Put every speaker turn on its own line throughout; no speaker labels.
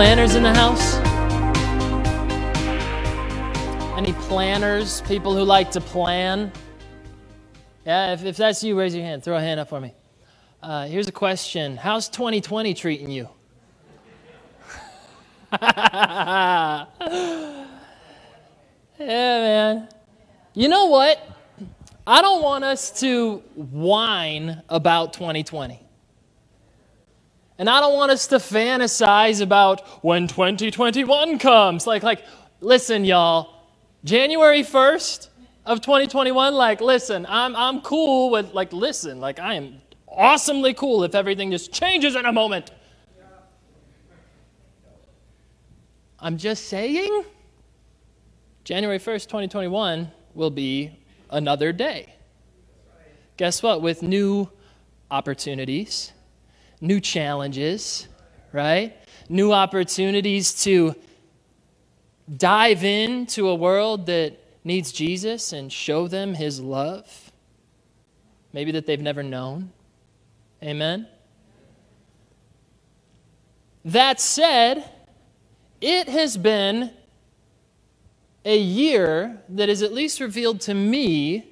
Planners in the house? Any planners? People who like to plan? Yeah, if, if that's you, raise your hand. Throw a hand up for me. Uh, here's a question How's 2020 treating you? yeah, man. You know what? I don't want us to whine about 2020. And I don't want us to fantasize about when 2021 comes. Like, like, listen, y'all, January 1st of 2021, like, listen, I'm, I'm cool with, like, listen, like, I am awesomely cool if everything just changes in a moment. I'm just saying, January 1st, 2021 will be another day. Guess what? With new opportunities, new challenges, right? New opportunities to dive into a world that needs Jesus and show them his love, maybe that they've never known. Amen? That said, it has been a year that has at least revealed to me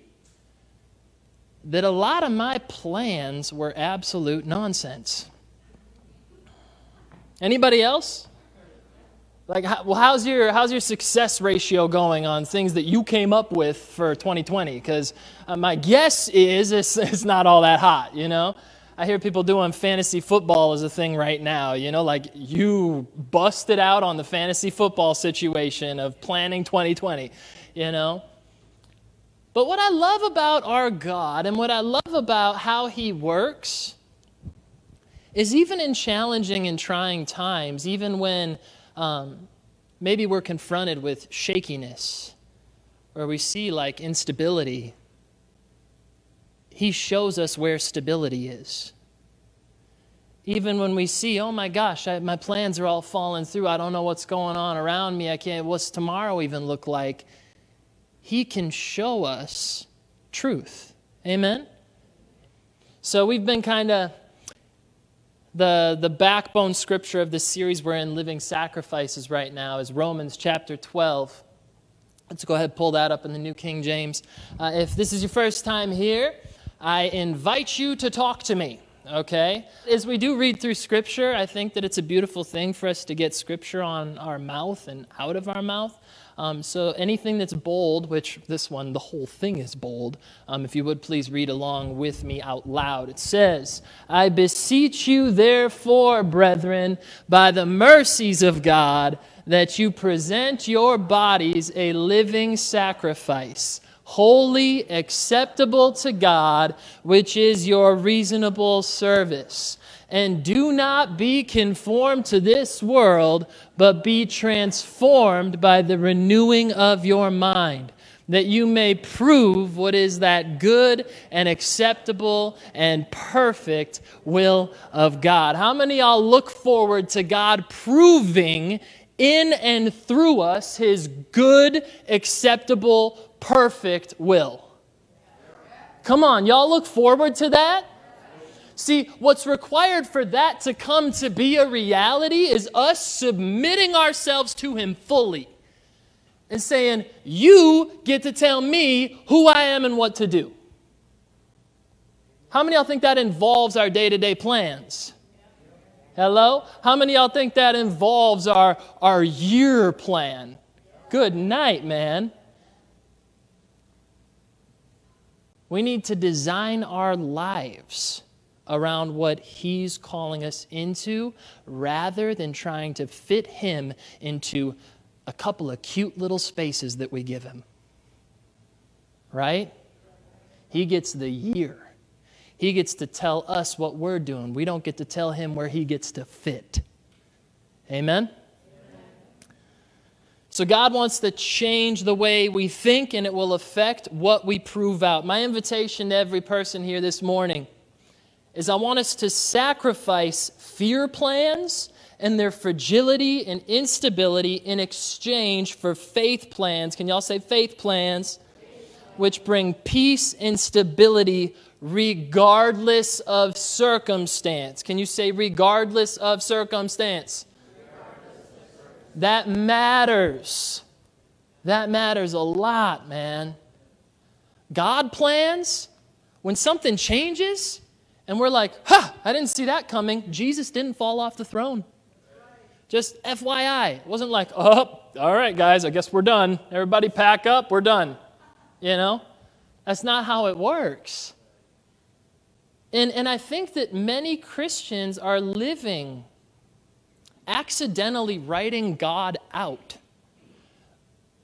that a lot of my plans were absolute nonsense. Anybody else? Like, well, how's your, how's your success ratio going on things that you came up with for 2020? Because uh, my guess is it's, it's not all that hot, you know? I hear people doing fantasy football as a thing right now. You know, like you busted out on the fantasy football situation of planning 2020, you know? But what I love about our God and what I love about how He works is even in challenging and trying times, even when um, maybe we're confronted with shakiness or we see like instability he shows us where stability is. Even when we see, oh my gosh, I, my plans are all falling through. I don't know what's going on around me. I can't, what's tomorrow even look like? He can show us truth. Amen? So we've been kind of the, the backbone scripture of this series we're in, Living Sacrifices, right now, is Romans chapter 12. Let's go ahead and pull that up in the New King James. Uh, if this is your first time here, I invite you to talk to me, okay? As we do read through Scripture, I think that it's a beautiful thing for us to get Scripture on our mouth and out of our mouth. Um, so anything that's bold, which this one, the whole thing is bold, um, if you would please read along with me out loud. It says, I beseech you, therefore, brethren, by the mercies of God, that you present your bodies a living sacrifice holy, acceptable to God, which is your reasonable service. And do not be conformed to this world, but be transformed by the renewing of your mind, that you may prove what is that good and acceptable and perfect will of God. How many y'all look forward to God proving in and through us his good, acceptable, perfect will. Come on, y'all look forward to that? See, what's required for that to come to be a reality is us submitting ourselves to Him fully and saying, You get to tell me who I am and what to do. How many y'all think that involves our day to day plans? Hello? How many y'all think that involves our, our year plan? Good night, man. We need to design our lives around what He's calling us into rather than trying to fit Him into a couple of cute little spaces that we give Him. Right? He gets the year. He gets to tell us what we're doing. We don't get to tell Him where He gets to fit. Amen? So, God wants to change the way we think, and it will affect what we prove out. My invitation to every person here this morning is I want us to sacrifice fear plans and their fragility and instability in exchange for faith plans. Can y'all say faith plans? Which bring peace and stability regardless of circumstance. Can you say regardless of circumstance? That matters. That matters a lot, man. God plans, when something changes and we're like, ha, I didn't see that coming, Jesus didn't fall off the throne. Just FYI. It wasn't like, oh, all right, guys, I guess we're done. Everybody pack up, we're done. You know? That's not how it works. And, and I think that many Christians are living accidentally writing God out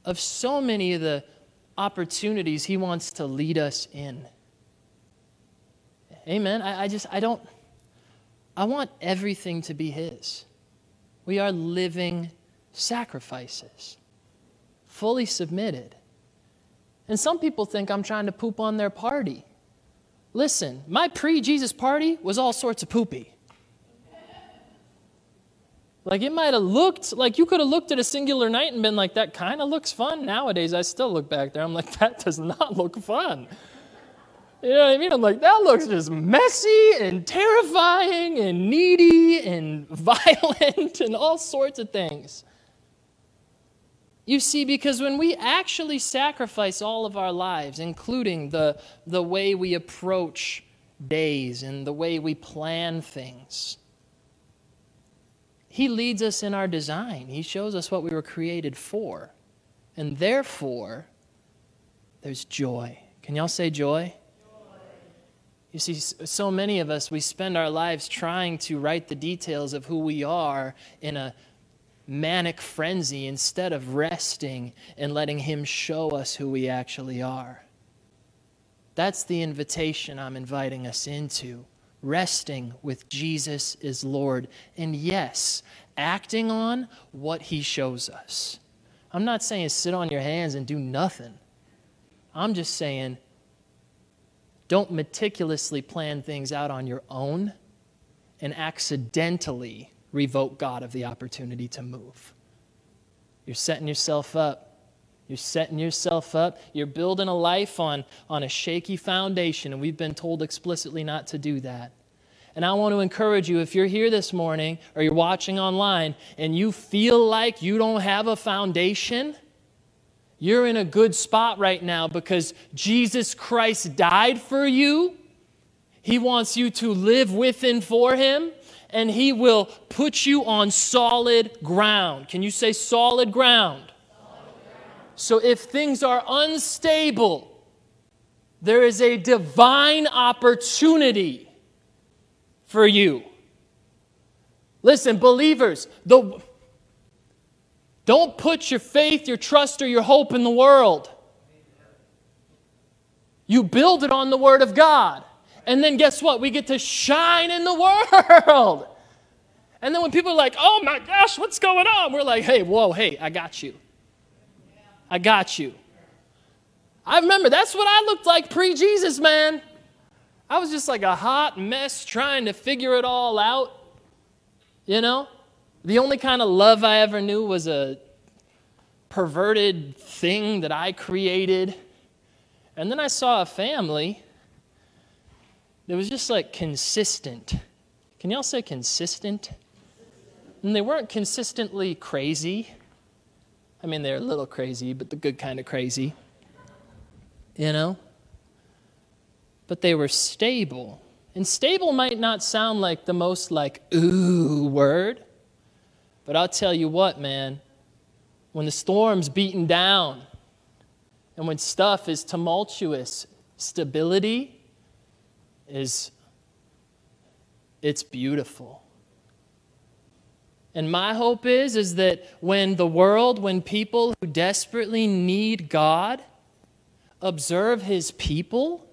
of so many of the opportunities He wants to lead us in. Amen. I, I just, I don't, I want everything to be His. We are living sacrifices, fully submitted. And some people think I'm trying to poop on their party. Listen, my pre Jesus party was all sorts of poopy. Like it might have looked like you could have looked at a singular night and been like, that kind of looks fun. Nowadays, I still look back there. I'm like, that does not look fun. You know what I mean? I'm like, that looks just messy and terrifying and needy and violent and all sorts of things. You see, because when we actually sacrifice all of our lives, including the, the way we approach days and the way we plan things, He leads us in our design. He shows us what we were created for. And therefore, there's joy. Can y'all say joy? You see, so many of us, we spend our lives trying to write the details of who we are in a manic frenzy instead of resting and letting Him show us who we actually are. That's the invitation I'm inviting us into. Resting with Jesus is Lord. And yes, acting on what He shows us. I'm not saying sit on your hands and do nothing. I'm just saying don't meticulously plan things out on your own and accidentally revoke God of the opportunity to move. You're setting yourself up. You're setting yourself up. You're building a life on, on a shaky foundation, and we've been told explicitly not to do that. And I want to encourage you if you're here this morning or you're watching online and you feel like you don't have a foundation, you're in a good spot right now because Jesus Christ died for you. He wants you to live with and for Him, and He will put you on solid ground. Can you say solid ground? So if things are unstable, there is a divine opportunity for you. Listen, believers, the don't put your faith, your trust, or your hope in the world. You build it on the Word of God. And then guess what? We get to shine in the world. And then when people are like, oh my gosh, what's going on? We're like, hey, whoa, hey, I got you. I got you. I remember that's what I looked like pre Jesus, man. I was just like a hot mess trying to figure it all out, you know? The only kind of love I ever knew was a perverted thing that I created. And then I saw a family that was just like consistent. Can y'all say consistent? And they weren't consistently crazy. I mean, they're a little crazy, but the good kind of crazy. You know? But they were stable. And stable might not sound like the most like ooh word, but I'll tell you what, man, when the storm's beaten down and when stuff is tumultuous, stability is it's beautiful. And my hope is is that when the world, when people who desperately need God observe his people,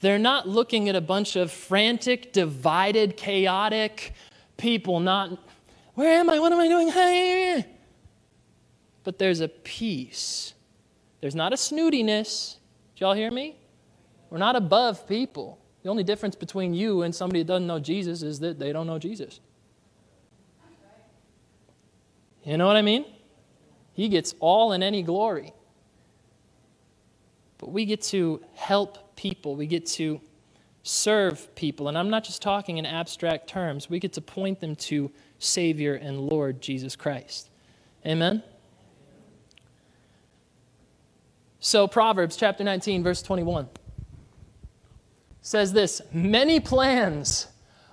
they're not looking at a bunch of frantic, divided, chaotic people not where am I? What am I doing? But there's a peace. There's not a snootiness. Did y'all hear me? We're not above people. The only difference between you and somebody that doesn't know Jesus is that they don't know Jesus. You know what I mean? He gets all and any glory. But we get to help people. We get to serve people. And I'm not just talking in abstract terms. We get to point them to Savior and Lord Jesus Christ. Amen? So, Proverbs chapter 19, verse 21 says this Many plans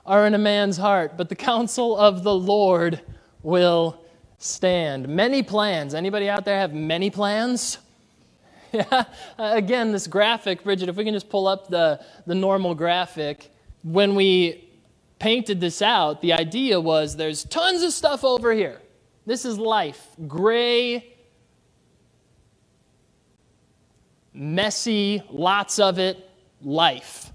are in a man's heart, but the counsel of the Lord will stand. Many plans. Anybody out there have many plans? Yeah. Uh, again, this graphic, Bridget, if we can just pull up the, the normal graphic, when we painted this out, the idea was there's tons of stuff over here. This is life. Gray, messy, lots of it, life.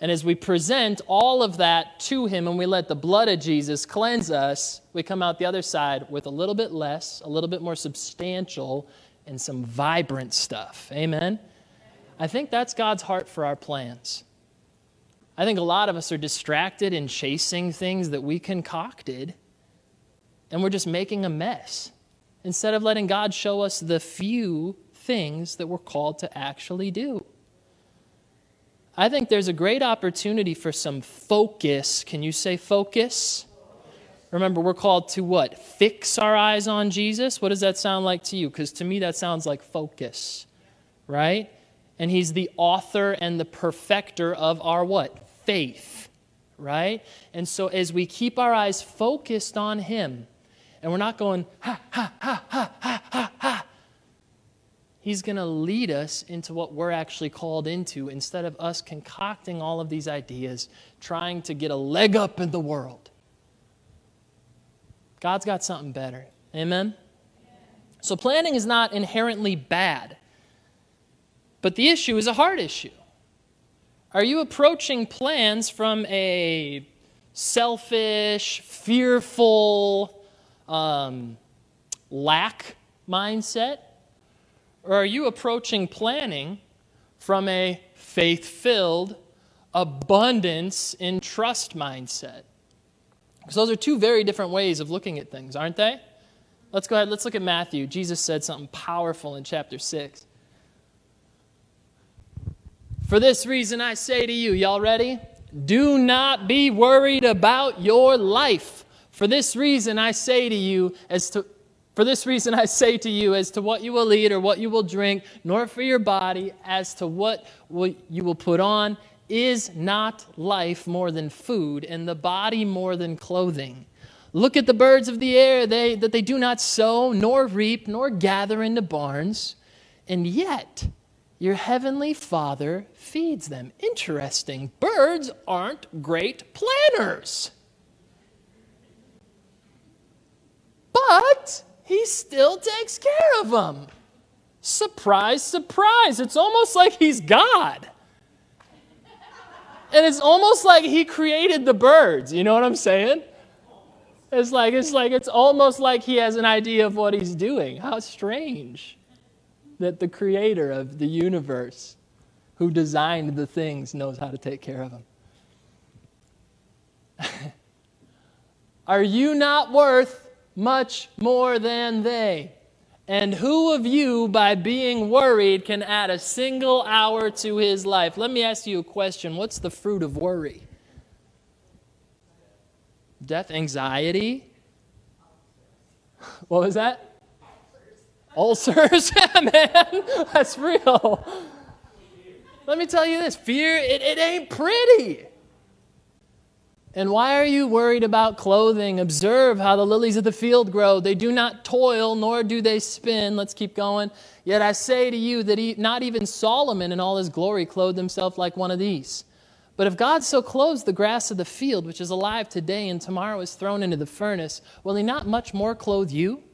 And as we present all of that to Him and we let the blood of Jesus cleanse us, we come out the other side with a little bit less, a little bit more substantial, and some vibrant stuff. Amen? I think that's God's heart for our plans. I think a lot of us are distracted in chasing things that we concocted, and we're just making a mess instead of letting God show us the few things that we're called to actually do. I think there's a great opportunity for some focus. Can you say focus? Remember, we're called to what? Fix our eyes on Jesus? What does that sound like to you? Because to me, that sounds like focus, right? And he's the author and the perfecter of our what? Faith, right? And so as we keep our eyes focused on him, and we're not going, ha, ha, ha, ha, ha, ha, He's going to lead us into what we're actually called into instead of us concocting all of these ideas, trying to get a leg up in the world. God's got something better. Amen? So, planning is not inherently bad, but the issue is a hard issue. Are you approaching plans from a selfish, fearful, um, lack mindset? Or are you approaching planning from a faith filled, abundance in trust mindset? Because those are two very different ways of looking at things, aren't they? Let's go ahead, let's look at Matthew. Jesus said something powerful in chapter 6. For this reason I say to you, y'all ready? Do not be worried about your life. For this reason I say to you, as to for this reason, I say to you, as to what you will eat or what you will drink, nor for your body, as to what you will put on, is not life more than food, and the body more than clothing? Look at the birds of the air, they, that they do not sow, nor reap, nor gather into barns, and yet your heavenly Father feeds them. Interesting. Birds aren't great planners. But he still takes care of them. Surprise, surprise. It's almost like he's God. And it's almost like he created the birds. You know what I'm saying? It's like it's like it's almost like he has an idea of what he's doing. How strange that the creator of the universe who designed the things knows how to take care of them. Are you not worth much more than they. And who of you, by being worried, can add a single hour to his life? Let me ask you a question What's the fruit of worry? Death, anxiety? What was that? Ulcers. Ulcers? man, that's real. Let me tell you this fear, it, it ain't pretty. And why are you worried about clothing? Observe how the lilies of the field grow. They do not toil, nor do they spin. Let's keep going. Yet I say to you that he, not even Solomon in all his glory clothed himself like one of these. But if God so clothes the grass of the field, which is alive today and tomorrow is thrown into the furnace, will he not much more clothe you?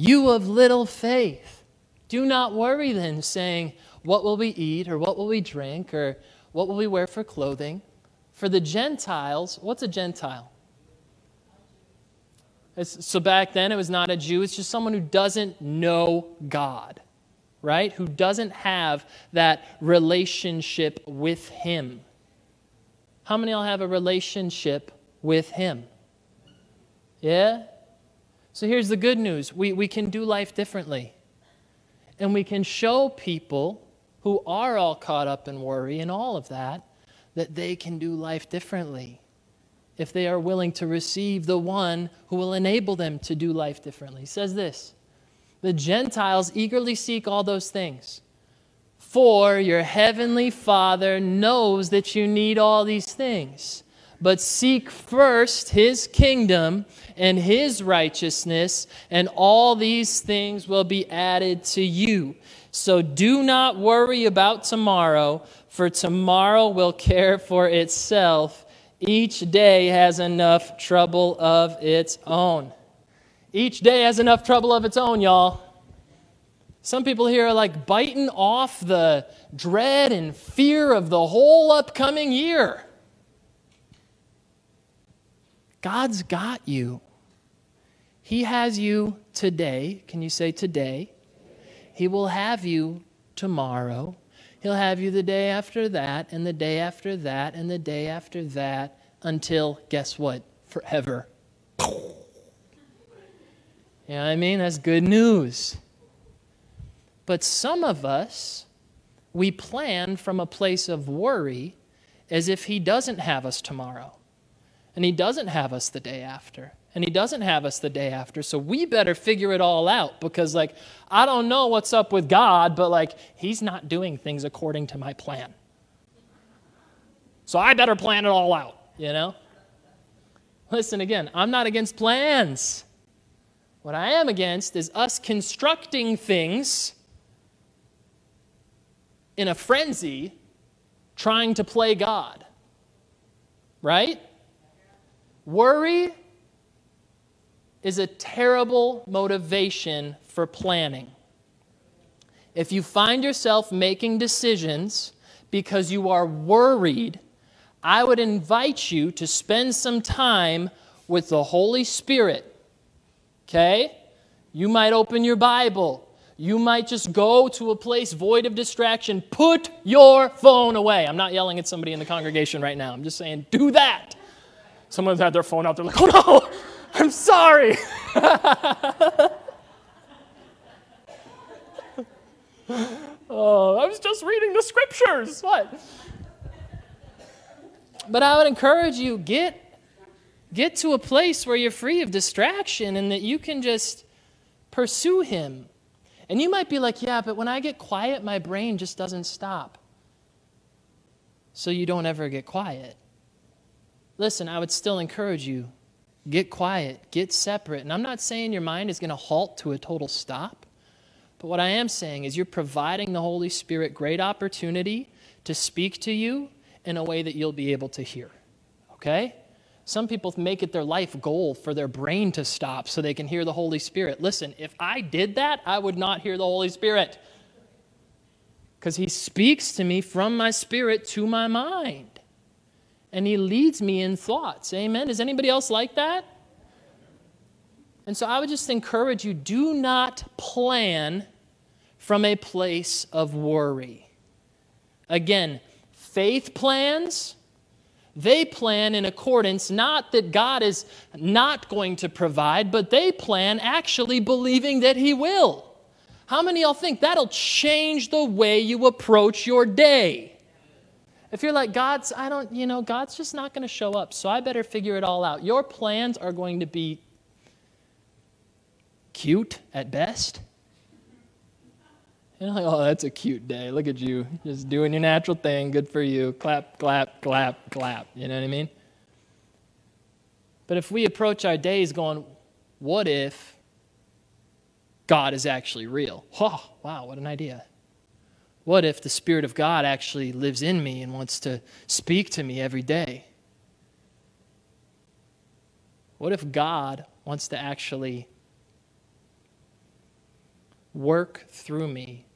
You of little faith. Do not worry then, saying, What will we eat, or what will we drink, or what will we wear for clothing? For the Gentiles, what's a Gentile? So back then, it was not a Jew, it's just someone who doesn't know God, right? Who doesn't have that relationship with Him. How many of y'all have a relationship with Him? Yeah? So here's the good news we, we can do life differently. And we can show people who are all caught up in worry and all of that that they can do life differently. if they are willing to receive the one who will enable them to do life differently. He says this The Gentiles eagerly seek all those things. For your heavenly Father knows that you need all these things. But seek first his kingdom and his righteousness, and all these things will be added to you. So do not worry about tomorrow, for tomorrow will care for itself. Each day has enough trouble of its own. Each day has enough trouble of its own, y'all. Some people here are like biting off the dread and fear of the whole upcoming year. God's got you. He has you today. Can you say today? He will have you tomorrow. He'll have you the day after that, and the day after that, and the day after that, until, guess what? Forever. You know what I mean? That's good news. But some of us, we plan from a place of worry as if He doesn't have us tomorrow. And He doesn't have us the day after. And He doesn't have us the day after. So we better figure it all out because, like, I don't know what's up with God, but, like, He's not doing things according to my plan. So I better plan it all out, you know? Listen again, I'm not against plans. What I am against is us constructing things in a frenzy trying to play God. Right? Worry is a terrible motivation for planning. If you find yourself making decisions because you are worried, I would invite you to spend some time with the Holy Spirit. Okay? You might open your Bible. You might just go to a place void of distraction. Put your phone away. I'm not yelling at somebody in the congregation right now. I'm just saying, do that. Someone's had their phone out. They're like, oh no, I'm sorry. oh, I was just reading the scriptures. What? But I would encourage you get get to a place where you're free of distraction and that you can just pursue him and you might be like, yeah, but when I get quiet, my brain just doesn't stop. So you don't ever get quiet. Listen, I would still encourage you get quiet, get separate. And I'm not saying your mind is going to halt to a total stop. But what I am saying is you're providing the Holy Spirit great opportunity to speak to you in a way that you'll be able to hear. Okay? Some people make it their life goal for their brain to stop so they can hear the Holy Spirit. Listen, if I did that, I would not hear the Holy Spirit. Because He speaks to me from my spirit to my mind. And He leads me in thoughts. Amen. Is anybody else like that? And so I would just encourage you do not plan from a place of worry. Again, faith plans they plan in accordance, not that God is not going to provide, but they plan actually believing that He will. How many of y'all think that'll change the way you approach your day? If you're like, God's, I don't, you know, God's just not going to show up, so I better figure it all out. Your plans are going to be cute at best you're like, oh, that's a cute day. Look at you, just doing your natural thing. Good for you. Clap, clap, clap, clap. You know what I mean? But if we approach our days going, what if God is actually real? Oh, wow, what an idea. What if the Spirit of God actually lives in me and wants to speak to me every day? What if God wants to actually work through me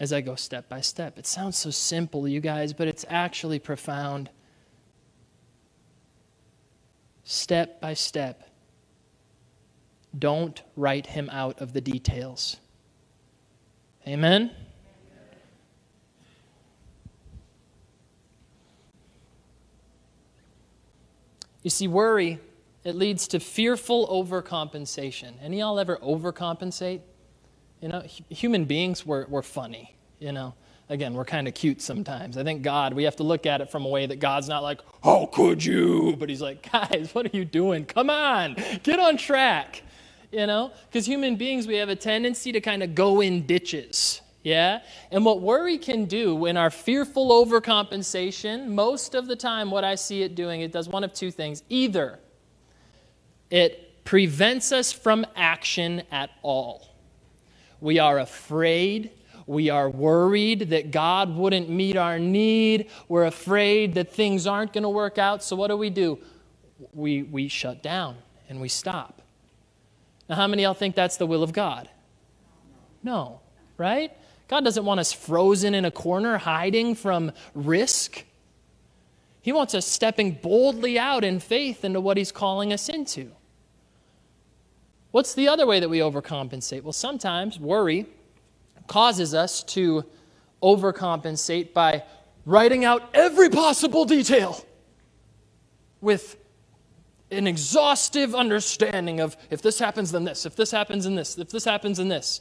as I go step by step. It sounds so simple, you guys, but it's actually profound. Step by step. Don't write him out of the details. Amen? You see, worry, it leads to fearful overcompensation. Any y'all ever overcompensate? You know, human beings were, were funny, you know. again, we're kind of cute sometimes. I think God, we have to look at it from a way that God's not like, how could you? But He's like, guys, what are you doing? Come on, get on track. You know? Because human beings, we have a tendency to kind of go in ditches. Yeah? And what worry can do in our fearful overcompensation, most of the time, what I see it doing, it does one of two things. Either it prevents us from action at all. We are afraid we are worried that God wouldn't meet our need. We're afraid that things aren't going to work out. So, what do we do? We, we shut down and we stop. Now, how many of y'all think that's the will of God? No, right? God doesn't want us frozen in a corner hiding from risk. He wants us stepping boldly out in faith into what He's calling us into. What's the other way that we overcompensate? Well, sometimes worry causes us to overcompensate by writing out every possible detail with an exhaustive understanding of if this happens, then this, if this happens, then this, if this happens, then this.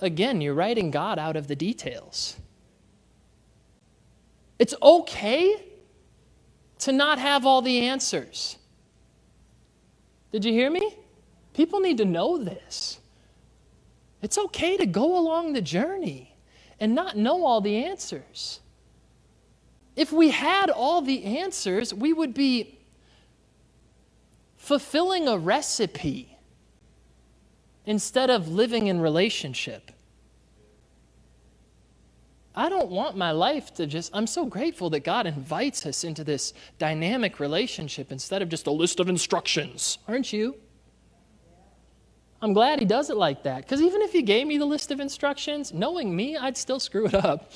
Again, you're writing God out of the details. It's okay to not have all the answers. Did you hear me? People need to know this. It's okay to go along the journey and not know all the answers. If we had all the answers, we would be fulfilling a recipe instead of living in relationship. I don't want my life to just, I'm so grateful that God invites us into this dynamic relationship instead of just a list of instructions. Aren't you? I'm glad he does it like that. Because even if he gave me the list of instructions, knowing me, I'd still screw it up.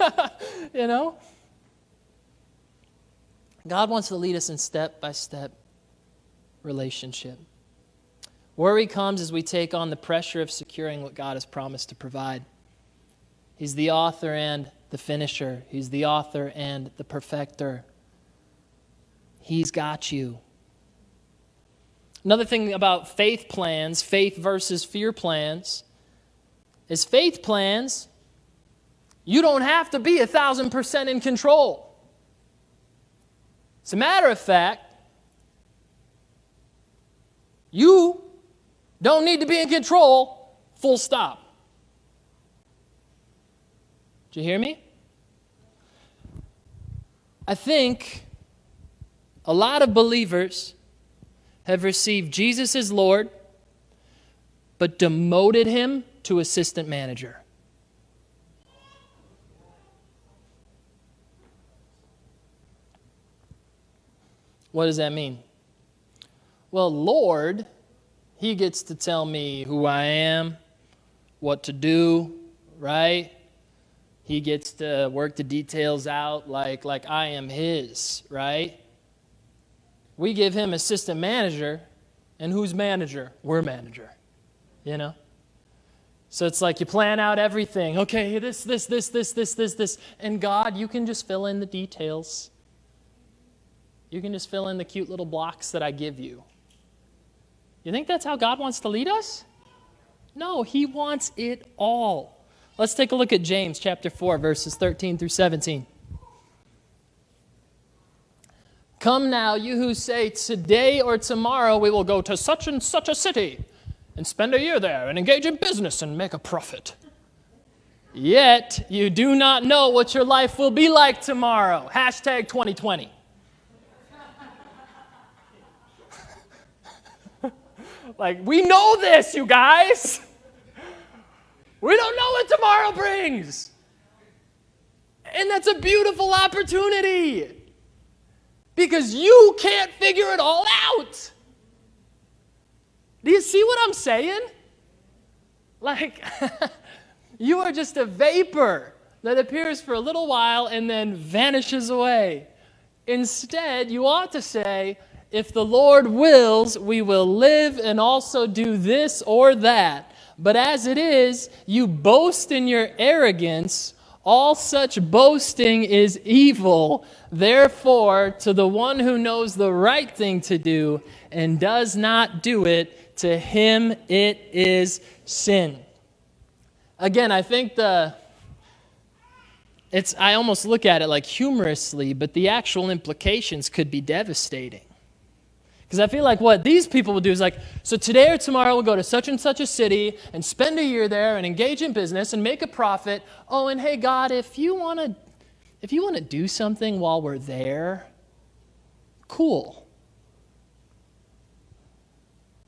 you know? God wants to lead us in step by step relationship. Worry comes as we take on the pressure of securing what God has promised to provide. He's the author and the finisher, He's the author and the perfecter. He's got you. Another thing about faith plans, faith versus fear plans, is faith plans, you don't have to be a thousand percent in control. As a matter of fact, you don't need to be in control, full stop. Do you hear me? I think a lot of believers have received Jesus as Lord, but demoted him to assistant manager. What does that mean? Well, Lord, He gets to tell me who I am, what to do, right? He gets to work the details out like, like I am His, right? we give him assistant manager, and who's manager? We're manager. You know? So it's like you plan out everything. Okay, this, this, this, this, this, this, this. And God, you can just fill in the details. You can just fill in the cute little blocks that I give you. You think that's how God wants to lead us? No, He wants it all. Let's take a look at James chapter 4, verses 13 through 17. Come now, you who say, Today or tomorrow we will go to such and such a city and spend a year there and engage in business and make a profit. Yet you do not know what your life will be like tomorrow. Hashtag 2020. Like, we know this, you guys. We don't know what tomorrow brings. And that's a beautiful opportunity because you can't figure it all out. Do you see what I'm saying? Like, you are just a vapor that appears for a little while and then vanishes away. Instead, you ought to say, if the Lord wills, we will live and also do this or that. But as it is, you boast in your arrogance all such boasting is evil. Therefore, to the one who knows the right thing to do and does not do it, to him it is sin. Again, I think the, it's I almost look at it like humorously, but the actual implications could be devastating. Because I feel like what these people will do is like, so today or tomorrow we'll go to such and such a city and spend a year there and engage in business and make a profit. Oh, and hey God, if you want to if you want to do something while we're there, cool.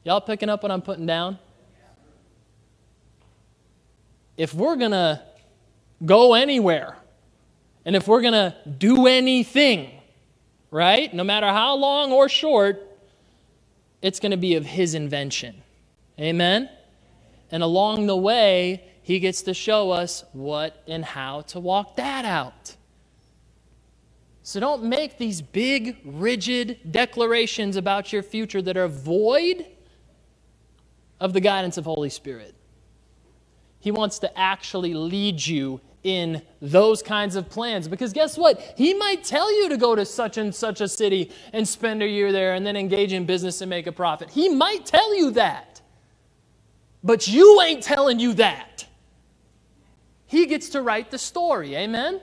Y'all picking up what I'm putting down? If we're going to go anywhere, and if we're going to do anything, right, no matter how long or short, it's going to be of His invention. Amen? And along the way, He gets to show us what and how to walk that out. So don't make these big, rigid declarations about your future that are void of the guidance of Holy Spirit. He wants to actually lead you in those kinds of plans. Because guess what? He might tell you to go to such and such a city and spend a year there and then engage in business and make a profit. He might tell you that. But you ain't telling you that. He gets to write the story. Amen?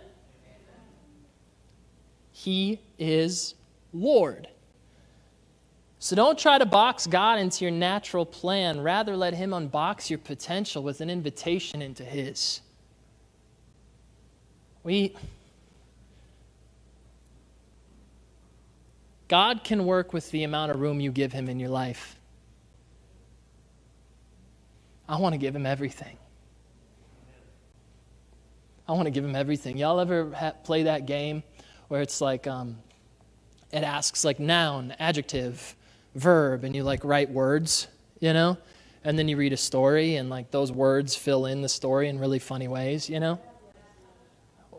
He is Lord. So don't try to box God into your natural plan. Rather, let Him unbox your potential with an invitation into His. We. God can work with the amount of room you give Him in your life. I want to give Him everything. I want to give Him everything. Y'all ever ha- play that game where it's like, um, it asks like noun, adjective, verb, and you like write words, you know? And then you read a story, and like those words fill in the story in really funny ways, you know?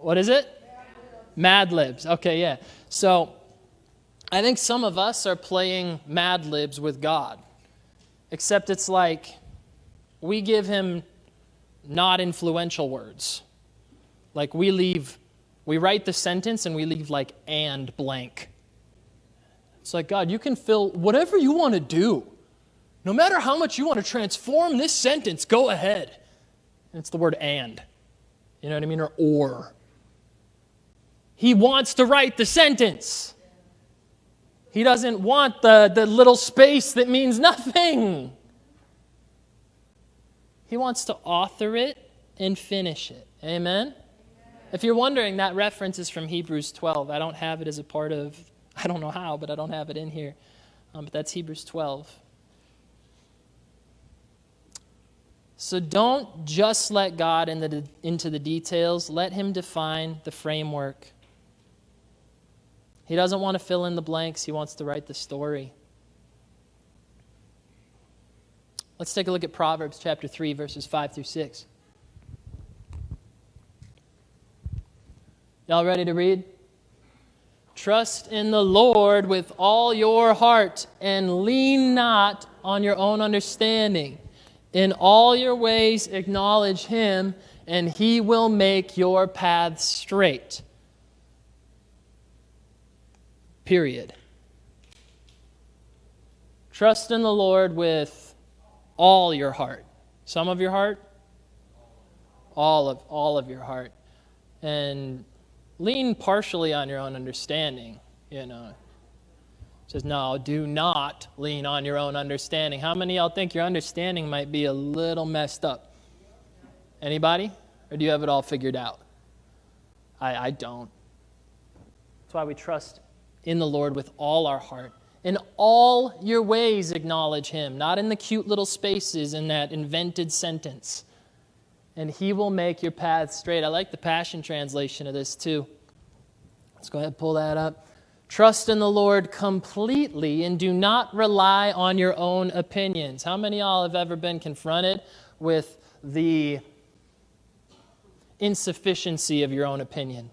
What is it? Mad Libs. Okay, yeah. So I think some of us are playing Mad Libs with God, except it's like we give him not influential words. Like we leave, we write the sentence and we leave like and blank. It's like, God, you can fill whatever you want to do. No matter how much you want to transform this sentence, go ahead. And it's the word and. You know what I mean? Or or. He wants to write the sentence. He doesn't want the, the little space that means nothing. He wants to author it and finish it. Amen? If you're wondering, that reference is from Hebrews 12. I don't have it as a part of I don't know how, but I don't have it in here. Um, but that's Hebrews 12. So don't just let God in the, into the details, let Him define the framework. He doesn't want to fill in the blanks, He wants to write the story. Let's take a look at Proverbs chapter 3, verses 5 through 6. Y'all ready to read? Trust in the Lord with all your heart and lean not on your own understanding. In all your ways, acknowledge Him, and He will make your paths straight. Period. Trust in the Lord with all your heart. Some of your heart? All of all of your heart. And lean partially on your own understanding, you know. It says, no, do not lean on your own understanding. How many y'all think your understanding might be a little messed up? Anybody? Or do you have it all figured out? I, I don't. That's why we trust in the Lord with all our heart. In all your ways, acknowledge Him, not in the cute little spaces in that invented sentence and he will make your path straight. I like the Passion Translation of this too. Let's go ahead and pull that up. Trust in the Lord completely and do not rely on your own opinions. How many of y'all have ever been confronted with the insufficiency of your own opinion?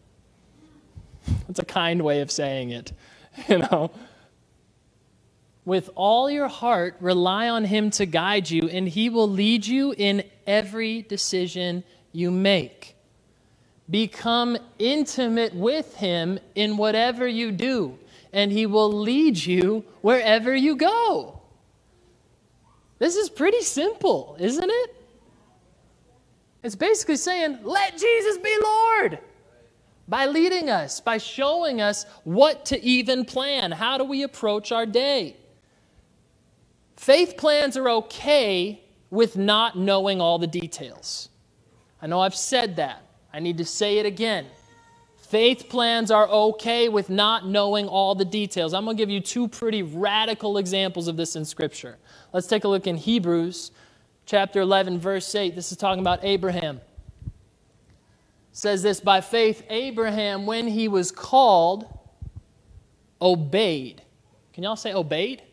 That's a kind way of saying it, you know. With all your heart, rely on Him to guide you, and He will lead you in every decision you make. Become intimate with Him in whatever you do, and He will lead you wherever you go. This is pretty simple, isn't it? It's basically saying, let Jesus be Lord. By leading us, by showing us what to even plan. How do we approach our day? Faith plans are okay with not knowing all the details. I know I've said that. I need to say it again. Faith plans are okay with not knowing all the details. I'm going to give you two pretty radical examples of this in Scripture. Let's take a look in Hebrews chapter 11, verse 8. This is talking about Abraham. Says this By faith, Abraham, when he was called, obeyed. Can y'all say obeyed?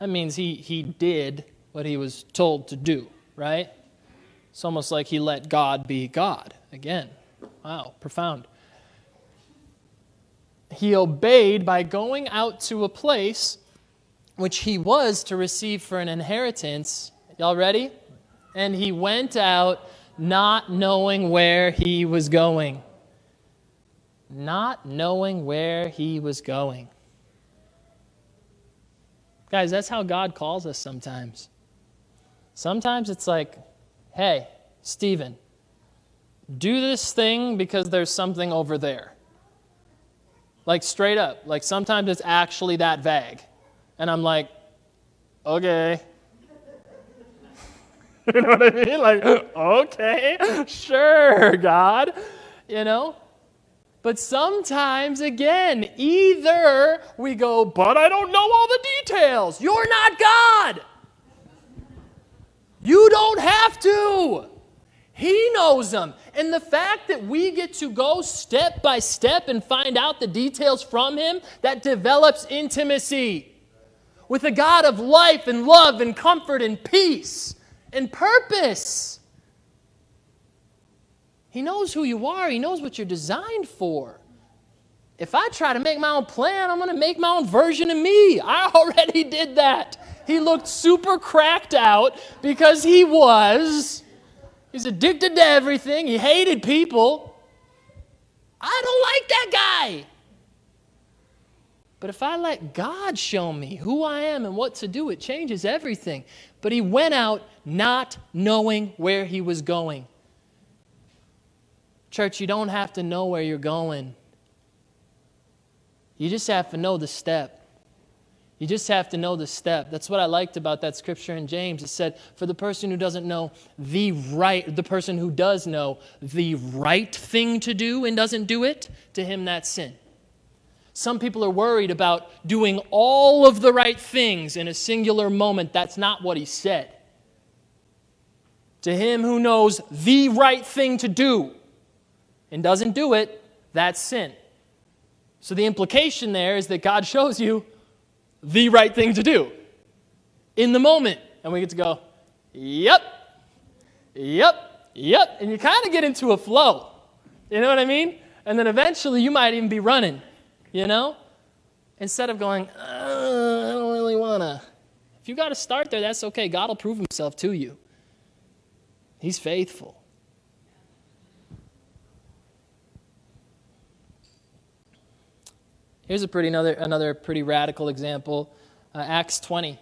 That means he, he did what he was told to do, right? It's almost like he let God be God again. Wow, profound. He obeyed by going out to a place which he was to receive for an inheritance. Y'all ready? And he went out not knowing where he was going. Not knowing where he was going. Guys, that's how God calls us sometimes. Sometimes it's like, hey, Stephen, do this thing because there's something over there. Like straight up. Like sometimes it's actually that vague. And I'm like, okay. you know what I mean? Like, okay, sure, God. You know? But sometimes, again, either we go, but I don't know all the details. You're not God. You don't have to. He knows them. And the fact that we get to go step by step and find out the details from Him, that develops intimacy with a God of life and love and comfort and peace and purpose. He knows who you are, He knows what you're designed for. If I try to make my own plan, I'm going to make my own version of me. I already did that. He looked super cracked out because he was. He's addicted to everything. He hated people. I don't like that guy. But if I let God show me who I am and what to do, it changes everything. But he went out not knowing where he was going. Church, you don't have to know where you're going. You just have to know the step. You just have to know the step. That's what I liked about that scripture in James. It said, for the person who doesn't know the right, the person who does know the right thing to do and doesn't do it, to him that's sin. Some people are worried about doing all of the right things in a singular moment. That's not what he said. To him who knows the right thing to do and doesn't do it, that's sin. So the implication there is that God shows you the right thing to do in the moment. And we get to go, yep, yep, yep. And you kind of get into a flow. You know what I mean? And then eventually you might even be running, you know? Instead of going, uh, I don't really want to. If you got to start there, that's okay. God will prove himself to you. He's faithful. Here's a pretty another another pretty radical example, uh, Acts 20.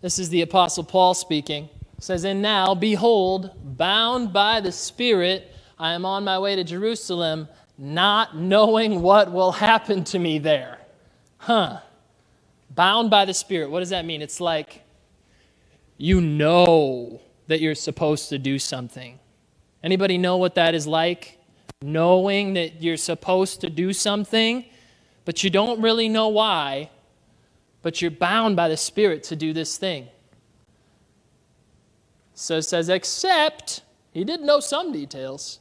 This is the apostle Paul speaking. It says, "And now behold, bound by the Spirit, I am on my way to Jerusalem, not knowing what will happen to me there." Huh. Bound by the Spirit. What does that mean? It's like you know that you're supposed to do something. Anybody know what that is like? knowing that you're supposed to do something, but you don't really know why, but you're bound by the Spirit to do this thing. So it says, except, he did know some details,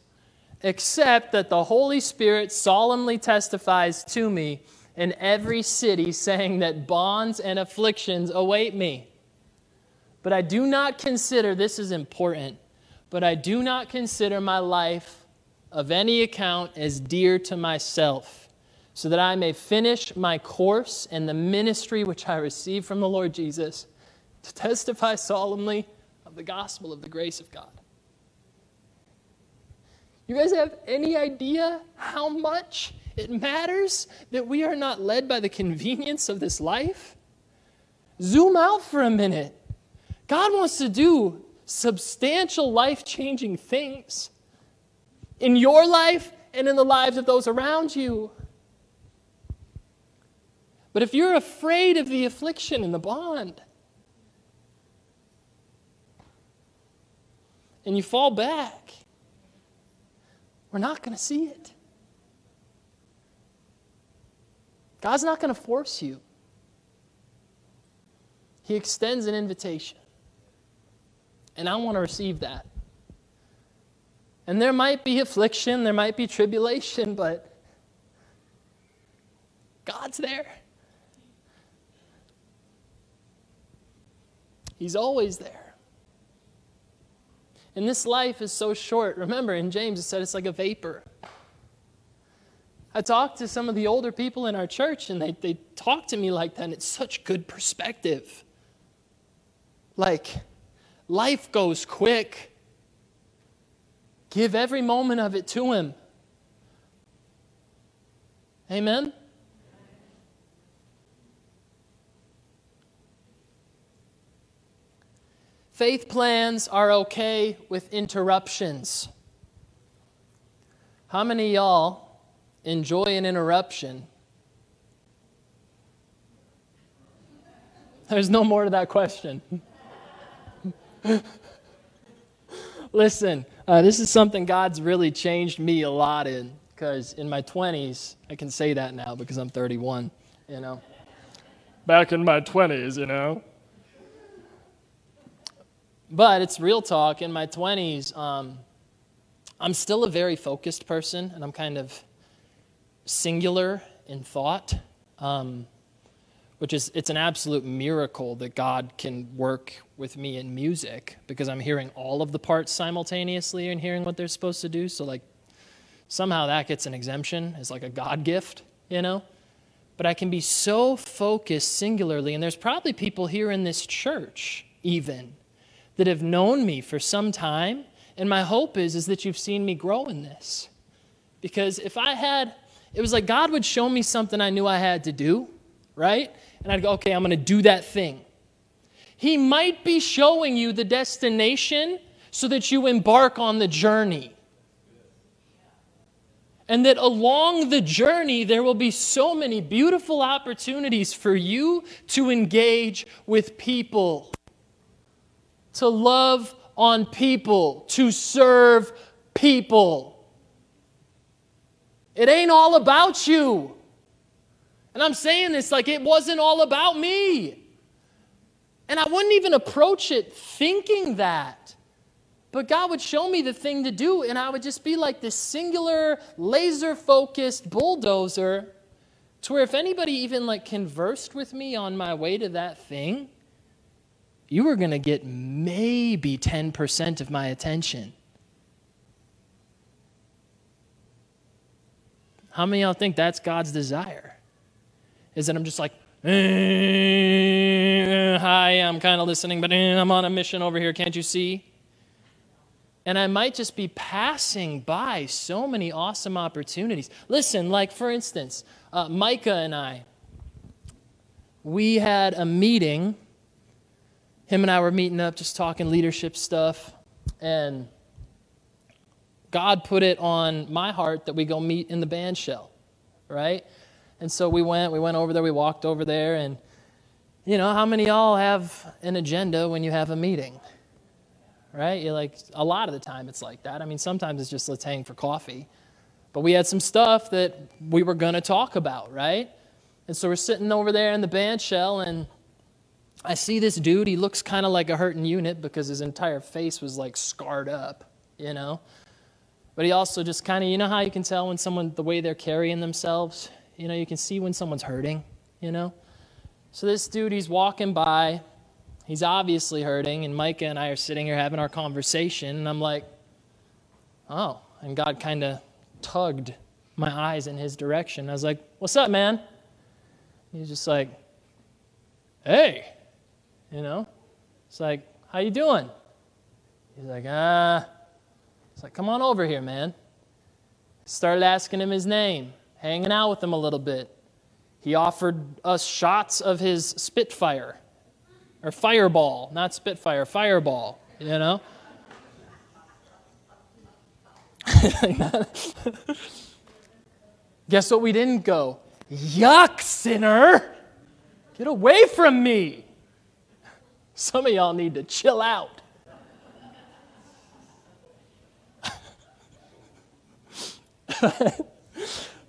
except that the Holy Spirit solemnly testifies to me in every city, saying that bonds and afflictions await me. But I do not consider, this is important, but I do not consider my life of any account as dear to myself, so that I may finish my course and the ministry which I received from the Lord Jesus to testify solemnly of the gospel of the grace of God. You guys have any idea how much it matters that we are not led by the convenience of this life? Zoom out for a minute. God wants to do substantial life changing things. in your life and in the lives of those around you. But if you're afraid of the affliction and the bond, and you fall back, we're not going to see it. God's not going to force you. He extends an invitation. And I want to receive that. And there might be affliction, there might be tribulation, but God's there. He's always there. And this life is so short. Remember, in James, it said it's like a vapor. I talked to some of the older people in our church, and they, they talk to me like that, and it's such good perspective. Like, life goes quick. Give every moment of it to Him. Amen? Faith plans are okay with interruptions. How many y'all enjoy an interruption? There's no more to that question. Listen, uh, this is something God's really changed me a lot in because in my 20s, I can say that now because I'm 31, you know. Back in my 20s, you know. But it's real talk. In my 20s, um, I'm still a very focused person, and I'm kind of singular in thought, um, which is it's an absolute miracle that God can work with me in music because I'm hearing all of the parts simultaneously and hearing what they're supposed to do. So like somehow that gets an exemption as like a God gift, you know. But I can be so focused singularly, and there's probably people here in this church even that have known me for some time. And my hope is, is that you've seen me grow in this. Because if I had, it was like God would show me something I knew I had to do, right? And I'd go, okay, I'm going to do that thing. He might be showing you the destination so that you embark on the journey. And that along the journey, there will be so many beautiful opportunities for you to engage with people to love on people, to serve people. It ain't all about you. And I'm saying this like it wasn't all about me. And I wouldn't even approach it thinking that. But God would show me the thing to do, and I would just be like this singular, laser focused bulldozer to where if anybody even like conversed with me on my way to that thing, you were going to get maybe 10% of my attention. How many y'all think that's God's desire? Is that I'm just like, eh, hi, I'm kind of listening, but eh, I'm on a mission over here, can't you see? And I might just be passing by so many awesome opportunities. Listen, like for instance, uh, Micah and I, we had a meeting him and I were meeting up, just talking leadership stuff, and God put it on my heart that we go meet in the band shell, right? And so we went, we went over there, we walked over there, and you know, how many y'all have an agenda when you have a meeting? Right? You're like, a lot of the time it's like that. I mean, sometimes it's just let's hang for coffee. But we had some stuff that we were going to talk about, right? And so we're sitting over there in the band shell, and I see this dude, he looks kind of like a hurting unit because his entire face was like scarred up, you know? But he also just kind of, you know how you can tell when someone, the way they're carrying themselves? You know, you can see when someone's hurting, you know? So this dude, he's walking by. He's obviously hurting, and Micah and I are sitting here having our conversation, and I'm like, oh. And God kind of tugged my eyes in his direction. I was like, what's up, man? He's just like, hey. You know? It's like, how you doing? He's like, ah. It's like, come on over here, man. Started asking him his name, hanging out with him a little bit. He offered us shots of his Spitfire, or Fireball, not Spitfire, Fireball, you know? Guess what we didn't go? Yuck, sinner! Get away from me! Some of y'all need to chill out. but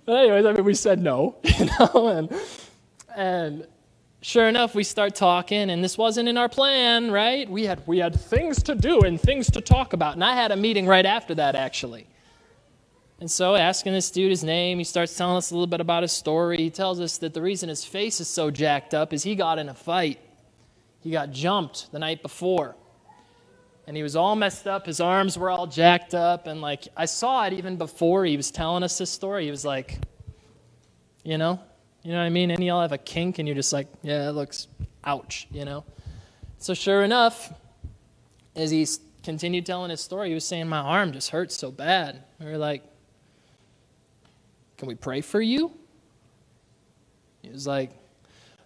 anyways, I mean, we said no, you know, and and sure enough, we start talking, and this wasn't in our plan, right? We had we had things to do and things to talk about, and I had a meeting right after that, actually. And so, asking this dude his name, he starts telling us a little bit about his story. He tells us that the reason his face is so jacked up is he got in a fight. He got jumped the night before. And he was all messed up. His arms were all jacked up. And, like, I saw it even before he was telling us this story. He was like, you know, you know what I mean? And y'all have a kink and you're just like, yeah, it looks ouch, you know? So, sure enough, as he continued telling his story, he was saying, my arm just hurts so bad. We were like, can we pray for you? He was like,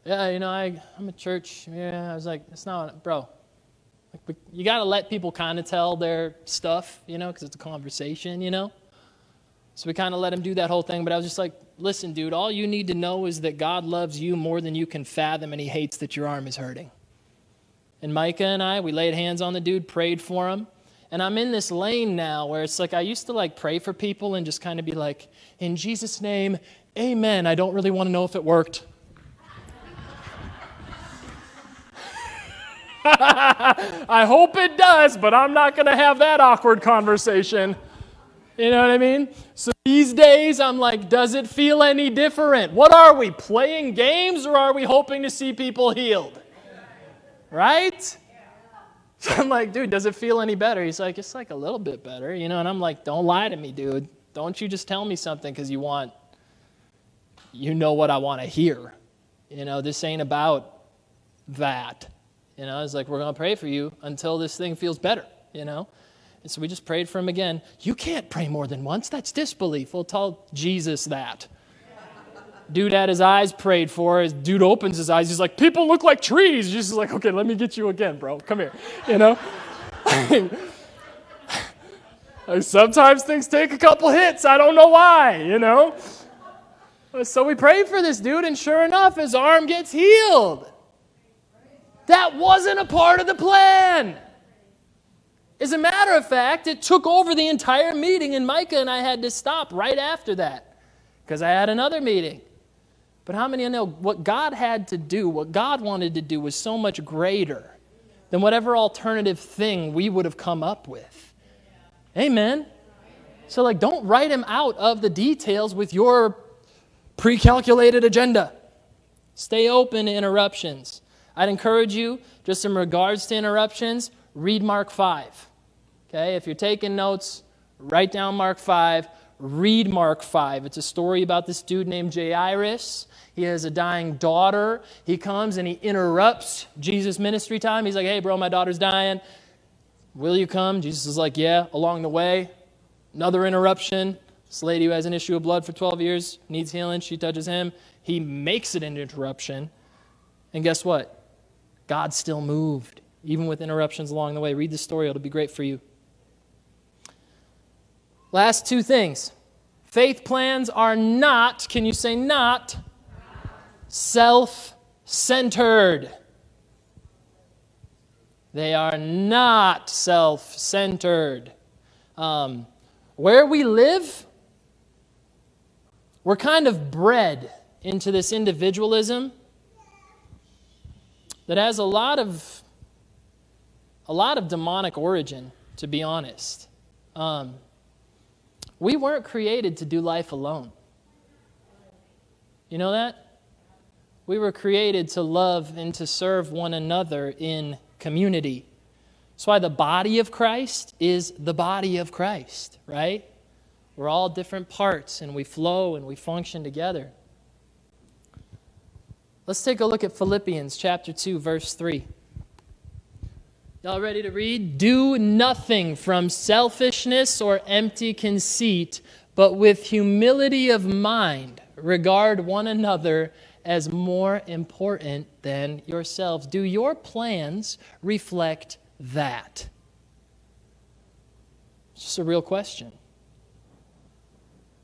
Yeah, you know, I, I'm a church. Yeah. I was like, It's not, bro. Like, you got to let people kind of tell their stuff, you know, because it's a conversation, you know? So we kind of let him do that whole thing. But I was just like, Listen, dude, all you need to know is that God loves you more than you can fathom, and he hates that your arm is hurting. And Micah and I, we laid hands on the dude, prayed for him. And I'm in this lane now where it's like I used to like pray for people and just kind of be like, in Jesus' name, amen. I don't really want to know if it worked. I hope it does, but I'm not going to have that awkward conversation. You know what I mean? So these days, I'm like, does it feel any different? What are we, playing games or are we hoping to see people healed? Right? So I'm like, dude, does it feel any better? He's like, it's like a little bit better, you know? And I'm like, don't lie to me, dude. Don't you just tell me something because you want, you know what I want to hear. You know, this ain't about that. You know, it's like, we're going to pray for you until this thing feels better, you know? And so we just prayed for him again. You can't pray more than once. That's disbelief. We'll tell Jesus that. Dude had his eyes prayed for. His dude opens his eyes. He's like, people look like trees. Jesus is like, okay, let me get you again, bro. Come here. You know? Sometimes things take a couple hits. I don't know why, you know? So we prayed for this dude, and sure enough, his arm gets healed. That wasn't a part of the plan. As a matter of fact, it took over the entire meeting, and Micah and I had to stop right after that because I had another meeting. But how many of you know what God had to do, what God wanted to do, was so much greater than whatever alternative thing we would have come up with? Amen. So, like, don't write him out of the details with your pre calculated agenda. Stay open to interruptions. I'd encourage you, just in regards to interruptions, read Mark 5. Okay, if you're taking notes, write down Mark 5 read Mark 5. It's a story about this dude named Jairus. He has a dying daughter. He comes and he interrupts Jesus' ministry time. He's like, hey, bro, my daughter's dying. Will you come? Jesus is like, yeah, along the way. Another interruption. This lady who has an issue of blood for 12 years needs healing. She touches him. He makes it an interruption. And guess what? God still moved, even with interruptions along the way. Read the story, it'll be great for you. Last two things. Faith plans are not, can you say not? Self centered. They are not self centered. Um, where we live, we're kind of bred into this individualism that has a lot of a lot of demonic origin, to be honest. Um, we weren't created to do life alone. You know that? We were created to love and to serve one another in community. That's why the body of Christ is the body of Christ, right? We're all different parts and we flow and we function together. Let's take a look at Philippians chapter 2 verse 3. Y'all ready to read? Do nothing from selfishness or empty conceit, but with humility of mind, regard one another as more important than yourselves. Do your plans reflect that? It's just a real question.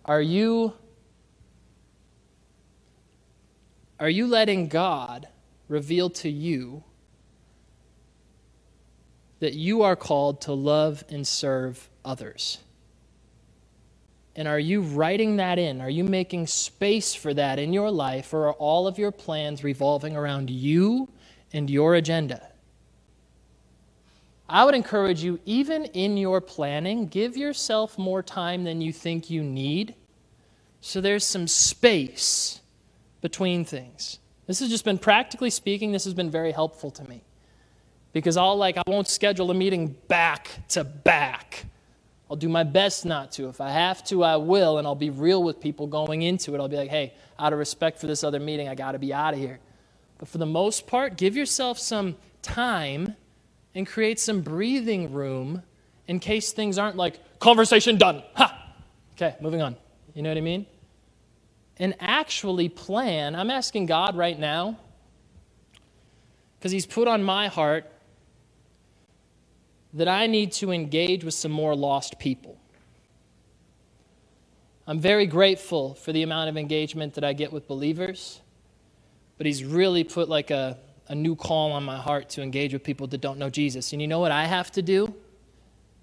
Are you are you letting God reveal to you that you are called to love and serve others? And are you writing that in? Are you making space for that in your life, or are all of your plans revolving around you and your agenda? I would encourage you, even in your planning, give yourself more time than you think you need so there's some space between things. This has just been practically speaking, this has been very helpful to me. Because I'll like I won't schedule a meeting back to back. I'll do my best not to. If I have to, I will, and I'll be real with people going into it. I'll be like, hey, out of respect for this other meeting, I got to be out of here. But for the most part, give yourself some time and create some breathing room in case things aren't like conversation done. Ha! Okay, moving on. You know what I mean? And actually plan. I'm asking God right now because He's put on my heart that I need to engage with some more lost people. I'm very grateful for the amount of engagement that I get with believers, but He's really put like a, a new call on my heart to engage with people that don't know Jesus. And you know what I have to do?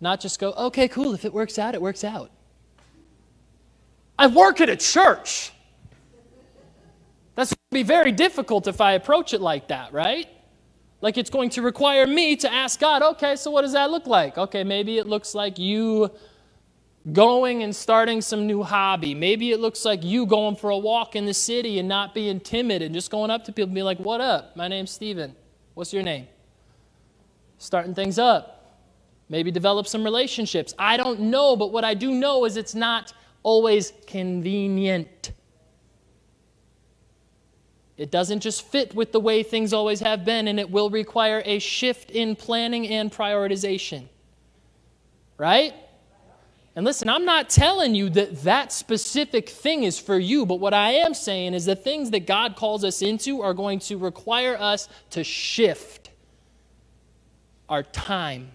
Not just go, okay, cool, if it works out, it works out. I work at a church. That's going to be very difficult if I approach it like that, right? Like it's going to require me to ask God, okay, so what does that look like? Okay, maybe it looks like you going and starting some new hobby. Maybe it looks like you going for a walk in the city and not being timid and just going up to people and being like, What up? My name's Steven. What's your name? Starting things up. Maybe develop some relationships. I don't know, but what I do know is it's not always convenient. It doesn't just fit with the way things always have been, and it will require a shift in planning and prioritization. Right? And listen, I'm not telling you that that specific thing is for you, but what I am saying is the things that God calls us into are going to require us to shift our time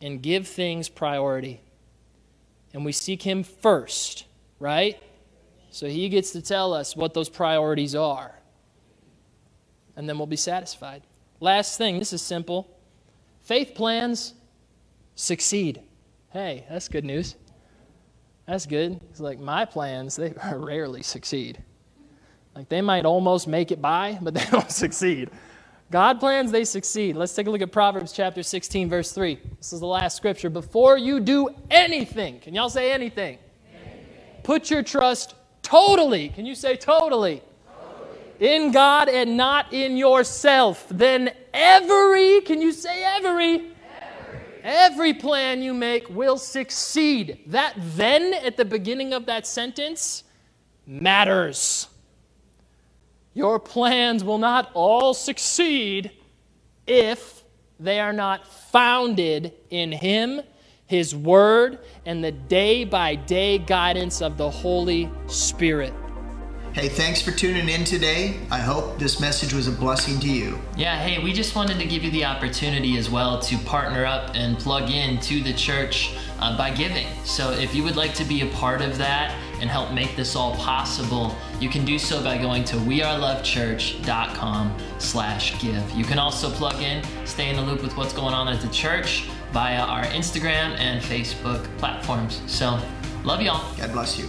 and give things priority. And we seek Him first, right? So He gets to tell us what those priorities are. And then we'll be satisfied. Last thing this is simple faith plans succeed. Hey, that's good news. That's good. It's like my plans, they rarely succeed. Like they might almost make it by, but they don't succeed. God plans, they succeed. Let's take a look at Proverbs chapter 16, verse 3. This is the last scripture. Before you do anything, can y'all say anything? anything. Put your trust totally, can you say totally? totally? In God and not in yourself. Then every, can you say every? Every plan you make will succeed. That then at the beginning of that sentence matters. Your plans will not all succeed if they are not founded in Him, His Word, and the day by day guidance of the Holy Spirit.
Hey, thanks for tuning in today. I hope this message was a blessing to you.
Yeah, hey, we just wanted to give you the opportunity as well to partner up and plug in to the church uh, by giving. So if you would like to be a part of that and help make this all possible, you can do so by going to wearelovechurch.com slash give. You can also plug in, stay in the loop with what's going on at the church via our Instagram and Facebook platforms. So love y'all.
God bless you.